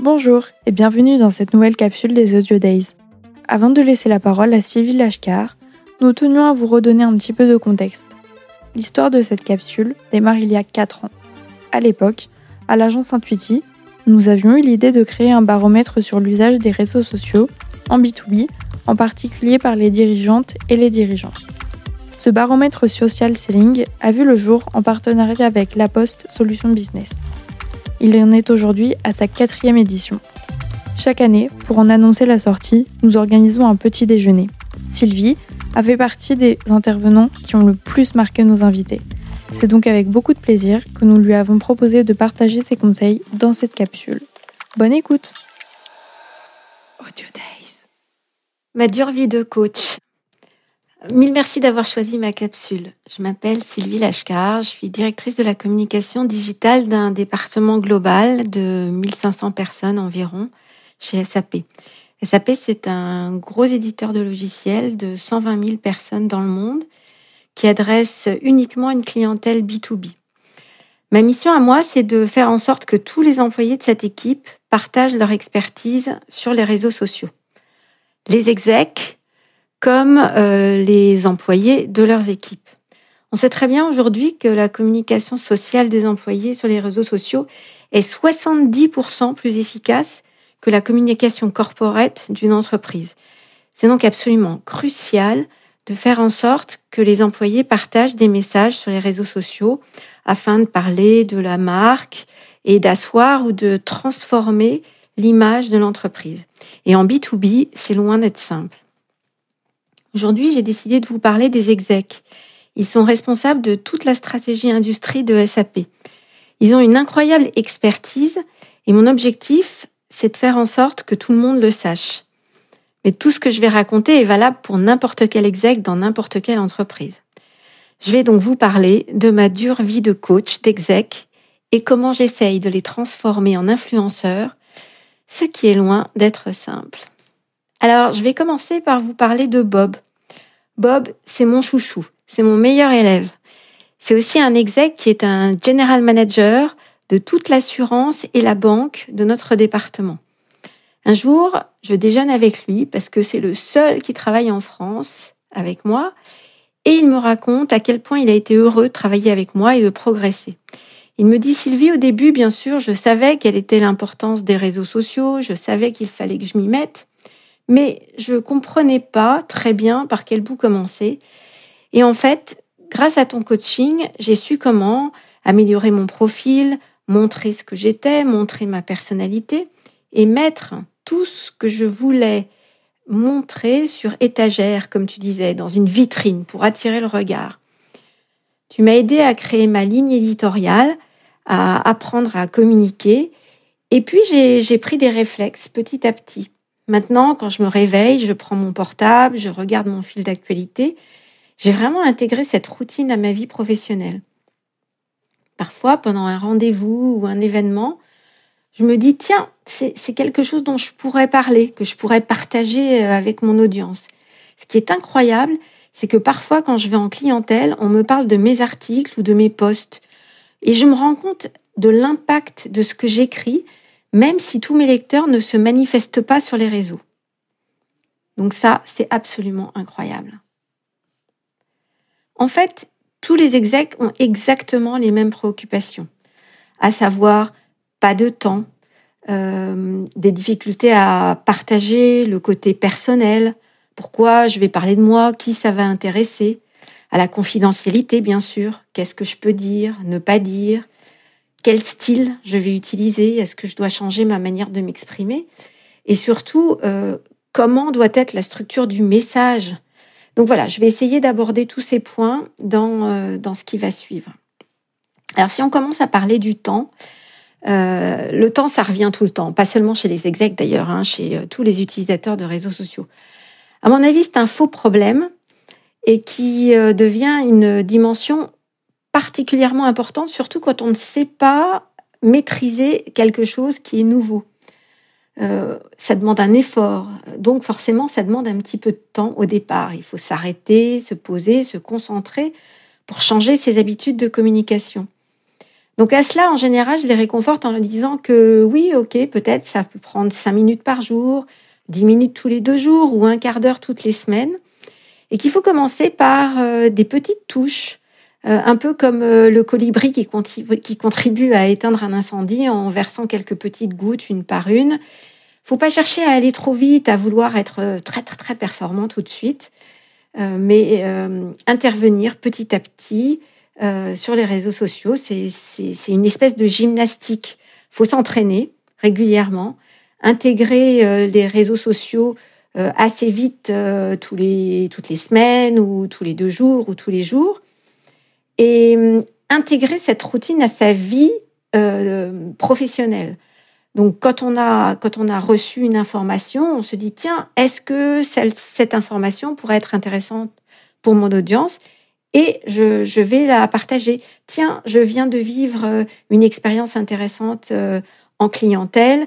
Bonjour et bienvenue dans cette nouvelle capsule des Audio Days. Avant de laisser la parole à Sylvie Lashkar, nous tenions à vous redonner un petit peu de contexte. L'histoire de cette capsule démarre il y a 4 ans. À l'époque, à l'agence Intuiti, nous avions eu l'idée de créer un baromètre sur l'usage des réseaux sociaux en B2B, en particulier par les dirigeantes et les dirigeants. Ce baromètre social selling a vu le jour en partenariat avec La Poste Solutions Business. Il en est aujourd'hui à sa quatrième édition. Chaque année, pour en annoncer la sortie, nous organisons un petit déjeuner. Sylvie a fait partie des intervenants qui ont le plus marqué nos invités. C'est donc avec beaucoup de plaisir que nous lui avons proposé de partager ses conseils dans cette capsule. Bonne écoute. Ma dure vie de coach. Mille merci d'avoir choisi ma capsule. Je m'appelle Sylvie Lachkar, je suis directrice de la communication digitale d'un département global de 1500 personnes environ chez SAP. SAP, c'est un gros éditeur de logiciels de 120 000 personnes dans le monde qui adresse uniquement une clientèle B2B. Ma mission à moi, c'est de faire en sorte que tous les employés de cette équipe partagent leur expertise sur les réseaux sociaux. Les execs, comme euh, les employés de leurs équipes. On sait très bien aujourd'hui que la communication sociale des employés sur les réseaux sociaux est 70% plus efficace que la communication corporate d'une entreprise. C'est donc absolument crucial de faire en sorte que les employés partagent des messages sur les réseaux sociaux afin de parler de la marque et d'asseoir ou de transformer l'image de l'entreprise. Et en B2B, c'est loin d'être simple. Aujourd'hui, j'ai décidé de vous parler des execs. Ils sont responsables de toute la stratégie industrie de SAP. Ils ont une incroyable expertise et mon objectif, c'est de faire en sorte que tout le monde le sache. Mais tout ce que je vais raconter est valable pour n'importe quel exec dans n'importe quelle entreprise. Je vais donc vous parler de ma dure vie de coach, d'exec, et comment j'essaye de les transformer en influenceurs, ce qui est loin d'être simple. Alors, je vais commencer par vous parler de Bob. Bob, c'est mon chouchou, c'est mon meilleur élève. C'est aussi un exec qui est un general manager de toute l'assurance et la banque de notre département. Un jour, je déjeune avec lui parce que c'est le seul qui travaille en France avec moi et il me raconte à quel point il a été heureux de travailler avec moi et de progresser. Il me dit Sylvie, au début, bien sûr, je savais quelle était l'importance des réseaux sociaux, je savais qu'il fallait que je m'y mette, mais je comprenais pas très bien par quel bout commencer. Et en fait, grâce à ton coaching, j'ai su comment améliorer mon profil, montrer ce que j'étais, montrer ma personnalité et mettre tout ce que je voulais montrer sur étagère, comme tu disais, dans une vitrine pour attirer le regard. Tu m'as aidé à créer ma ligne éditoriale, à apprendre à communiquer, et puis j'ai pris des réflexes petit à petit. Maintenant, quand je me réveille, je prends mon portable, je regarde mon fil d'actualité. J'ai vraiment intégré cette routine à ma vie professionnelle. Parfois, pendant un rendez-vous ou un événement, je me dis, tiens, c'est quelque chose dont je pourrais parler, que je pourrais partager euh, avec mon audience. Ce qui est incroyable, c'est que parfois, quand je vais en clientèle, on me parle de mes articles ou de mes posts. Et je me rends compte de l'impact de ce que j'écris même si tous mes lecteurs ne se manifestent pas sur les réseaux. Donc ça, c'est absolument incroyable. En fait, tous les execs ont exactement les mêmes préoccupations, à savoir pas de temps, euh, des difficultés à partager le côté personnel, pourquoi je vais parler de moi, qui ça va intéresser, à la confidentialité bien sûr, qu'est-ce que je peux dire, ne pas dire, quel style je vais utiliser, est-ce que je dois changer ma manière de m'exprimer, et surtout euh, comment doit être la structure du message. Donc voilà, je vais essayer d'aborder tous ces points dans, euh, dans ce qui va suivre. Alors si on commence à parler du temps, euh, le temps, ça revient tout le temps, pas seulement chez les execs d'ailleurs, hein, chez tous les utilisateurs de réseaux sociaux. À mon avis, c'est un faux problème et qui devient une dimension particulièrement importante, surtout quand on ne sait pas maîtriser quelque chose qui est nouveau. Euh, ça demande un effort, donc forcément ça demande un petit peu de temps au départ. Il faut s'arrêter, se poser, se concentrer pour changer ses habitudes de communication. Donc à cela, en général, je les réconforte en leur disant que oui, ok, peut-être ça peut prendre cinq minutes par jour, dix minutes tous les deux jours ou un quart d'heure toutes les semaines, et qu'il faut commencer par euh, des petites touches, un peu comme euh, le colibri qui, contribue à éteindre un incendie en versant quelques petites gouttes une par une. Faut pas chercher à aller trop vite, à vouloir être très très très performant tout de suite, mais intervenir petit à petit sur les réseaux sociaux. C'est une espèce de gymnastique. Faut s'entraîner régulièrement, intégrer les réseaux sociaux euh, assez vite euh, tous toutes les semaines ou tous les deux jours ou tous les jours. Et euh, intégrer cette routine à sa vie professionnelle. Donc quand on a quand on a reçu une information, on se dit tiens, est-ce que cette information pourrait être intéressante pour mon audience? Et je, je, vais la partager. Tiens, je viens de vivre une expérience intéressante en clientèle.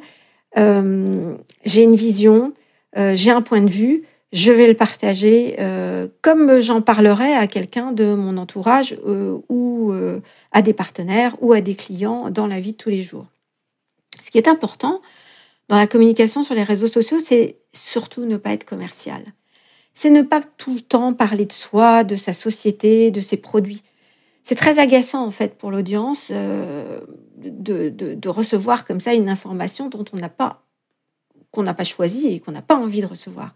Euh, j'ai une vision, euh, j'ai un point de vue, je vais le partager euh, comme j'en parlerais à quelqu'un de mon entourage euh, ou à des partenaires ou à des clients dans la vie de tous les jours. Ce qui est important dans la communication sur les réseaux sociaux, c'est surtout ne pas être commercial. C'est ne pas tout le temps parler de soi, de sa société, de ses produits. C'est très agaçant en fait pour l'audience de, de, de, recevoir comme ça une information dont on n'a pas qu'on n'a pas choisi et qu'on n'a pas envie de recevoir.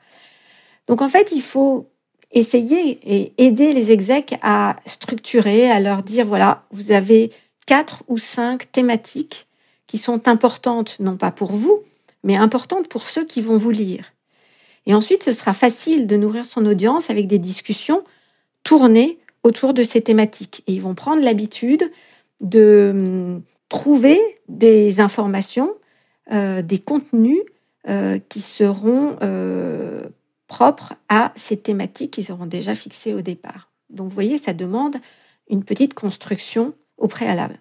Donc en fait, il faut essayer et aider les execs à structurer, à leur dire, voilà, vous avez quatre ou cinq thématiques qui sont importantes, non pas pour vous, mais importantes pour ceux qui vont vous lire. Et ensuite, ce sera facile de nourrir son audience avec des discussions tournées autour de ces thématiques. Et ils vont prendre l'habitude de hum, trouver des informations, euh, des contenus euh, qui seront euh, propres à ces thématiques qui seront déjà fixées au départ. Donc vous voyez, ça demande une petite construction au préalable.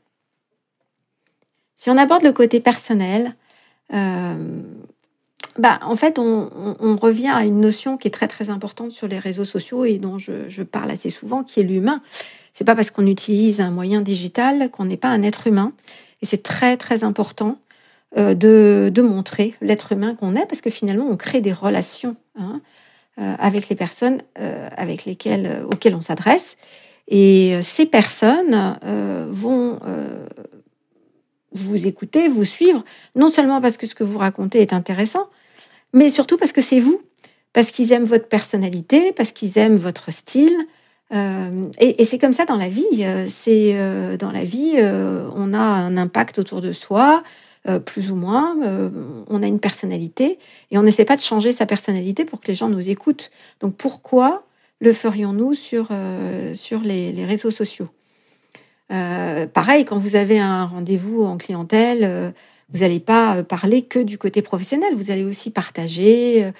Si on aborde le côté personnel, euh, bah, en fait, on, revient à une notion qui est très très importante sur les réseaux sociaux et dont je, parle assez souvent, qui est l'humain. C'est pas parce qu'on utilise un moyen digital qu'on n'est pas un être humain. Et c'est très très important de, de, montrer l'être humain qu'on est, parce que finalement, on crée des relations hein, euh, avec les personnes euh, avec lesquelles, auxquelles on s'adresse. Et ces personnes vont vous écouter, vous suivre, non seulement parce que ce que vous racontez est intéressant, mais surtout parce que c'est vous, parce qu'ils aiment votre personnalité, parce qu'ils aiment votre style. Euh, et, c'est comme ça dans la vie. C'est euh, dans la vie, euh, on a un impact autour de soi. Euh, plus ou moins. Euh, on a une personnalité et on n'essaie pas de changer sa personnalité pour que les gens nous écoutent. Donc pourquoi le ferions-nous sur, euh, sur les, réseaux sociaux? Pareil, quand vous avez un rendez-vous en clientèle, vous n'allez pas parler que du côté professionnel, vous allez aussi partager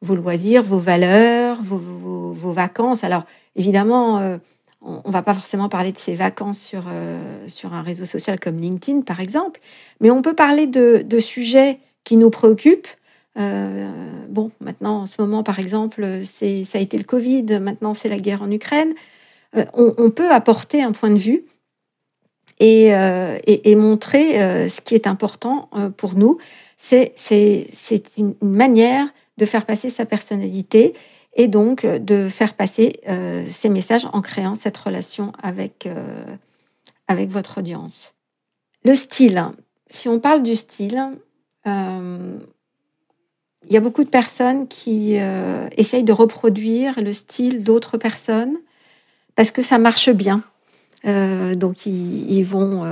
vos loisirs, vos valeurs, vos, vos vacances. Alors évidemment, on, ne va pas forcément parler de ses vacances sur, euh, sur un réseau social comme LinkedIn, par exemple, mais on peut parler de, sujets qui nous préoccupent. Euh, bon, maintenant, en ce moment, par exemple, c'est ça a été le Covid, maintenant c'est la guerre en Ukraine. Euh, on, peut apporter un point de vue et, et, montrer ce qui est important pour nous. C'est une, une manière de faire passer sa personnalité et donc euh, de faire passer euh, ces messages en créant cette relation avec, euh, avec votre audience. Le style. Si on parle du style, il y a beaucoup de personnes qui essayent de reproduire le style d'autres personnes parce que ça marche bien. donc ils, vont,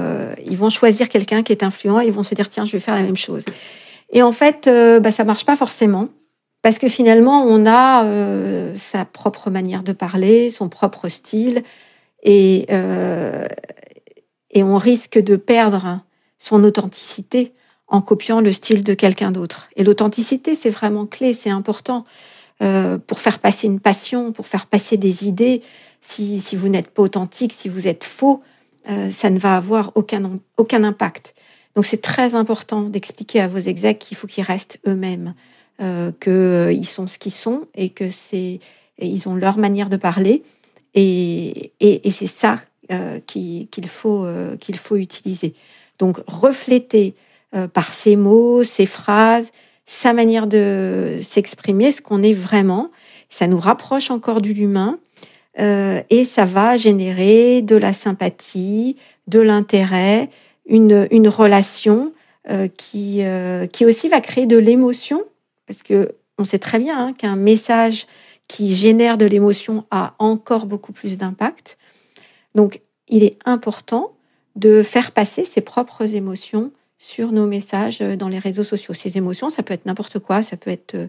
ils vont choisir quelqu'un qui est influent et ils vont se dire tiens je vais faire la même chose. Et en fait, bah, ça marche pas forcément parce que finalement, on a euh, sa propre manière de parler, son propre style, et, euh, et on risque de perdre son authenticité en copiant le style de quelqu'un d'autre. Et l'authenticité, c'est vraiment clé, c'est important euh, pour faire passer une passion, pour faire passer des idées. Si, si vous n'êtes pas authentique, si vous êtes faux, euh, ça ne va avoir aucun, aucun impact. Donc c'est très important d'expliquer à vos execs qu'il faut qu'ils restent eux-mêmes qu'ils sont ce qu'ils sont et que c'est ils ont leur manière de parler et, et, et c'est ça qu'il faut, qu'il faut utiliser. Donc refléter par ses mots, ses phrases, sa manière de s'exprimer, ce qu'on est vraiment. Ça nous rapproche encore de l'humain euh, et ça va générer de la sympathie, de l'intérêt, une, une relation euh, qui, euh, qui aussi va créer de l'émotion parce que on sait très bien hein, qu'un message qui génère de l'émotion a encore beaucoup plus d'impact. Donc, il est important de faire passer ses propres émotions sur nos messages euh, dans les réseaux sociaux. Ces émotions, ça peut être n'importe quoi, ça peut être euh,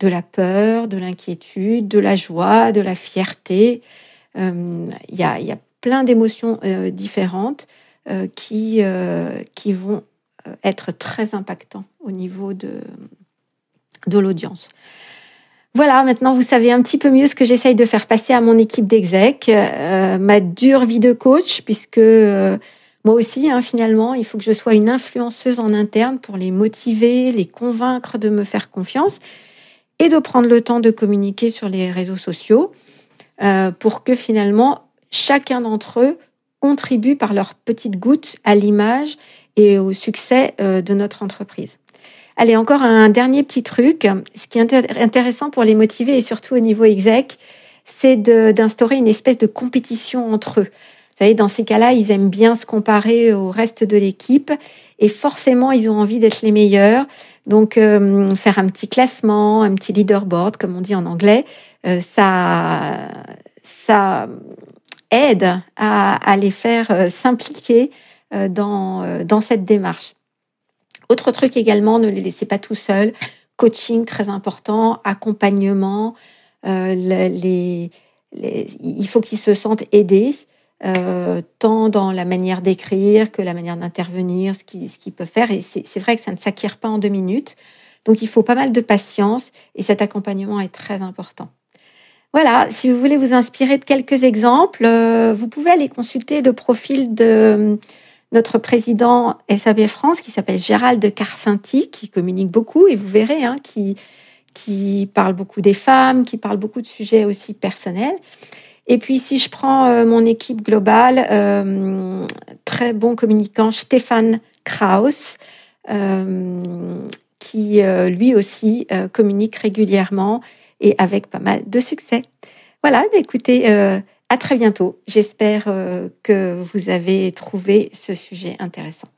de la peur, de l'inquiétude, de la joie, de la fierté. Euh, il y, a, plein d'émotions différentes qui, qui vont être très impactants au niveau de, de l'audience. Voilà, maintenant vous savez un petit peu mieux ce que j'essaye de faire passer à mon équipe d'exec, ma dure vie de coach, puisque moi aussi, hein, finalement, il faut que je sois une influenceuse en interne pour les motiver, les convaincre de me faire confiance et de prendre le temps de communiquer sur les réseaux sociaux euh, pour que finalement chacun d'entre eux contribue par leur petite goutte à l'image et au succès euh, de notre entreprise. Allez, encore un dernier petit truc. Ce qui est intéressant pour les motiver et surtout au niveau exec, c'est d'instaurer une espèce de compétition entre eux. Vous savez, dans ces cas-là, ils aiment bien se comparer au reste de l'équipe et forcément, ils ont envie d'être les meilleurs. Donc, euh, faire un petit classement, un petit leaderboard, comme on dit en anglais, euh, ça, aide à, les faire euh, s'impliquer dans cette démarche. Autre truc également, ne les laissez pas tout seuls. Coaching très important, accompagnement. les, les, il faut qu'ils se sentent aidés. Euh, tant dans la manière d'écrire que la manière d'intervenir, ce qu'ils peuvent faire. Et c'est vrai que ça ne s'acquiert pas en deux minutes. Donc il faut pas mal de patience et cet accompagnement est très important. Voilà, si vous voulez vous inspirer de quelques exemples, euh, vous pouvez aller consulter le profil de euh, notre président SAB France qui s'appelle Gérald Carcinti, qui communique beaucoup et vous verrez, hein, qui, qui parle beaucoup des femmes, qui parle beaucoup de sujets aussi personnels. Et puis si je prends euh, mon équipe globale, euh, très bon communicant Stéphane Kraus, euh, qui lui aussi communique régulièrement et avec pas mal de succès. Voilà, bah, écoutez, à très bientôt. J'espère que vous avez trouvé ce sujet intéressant.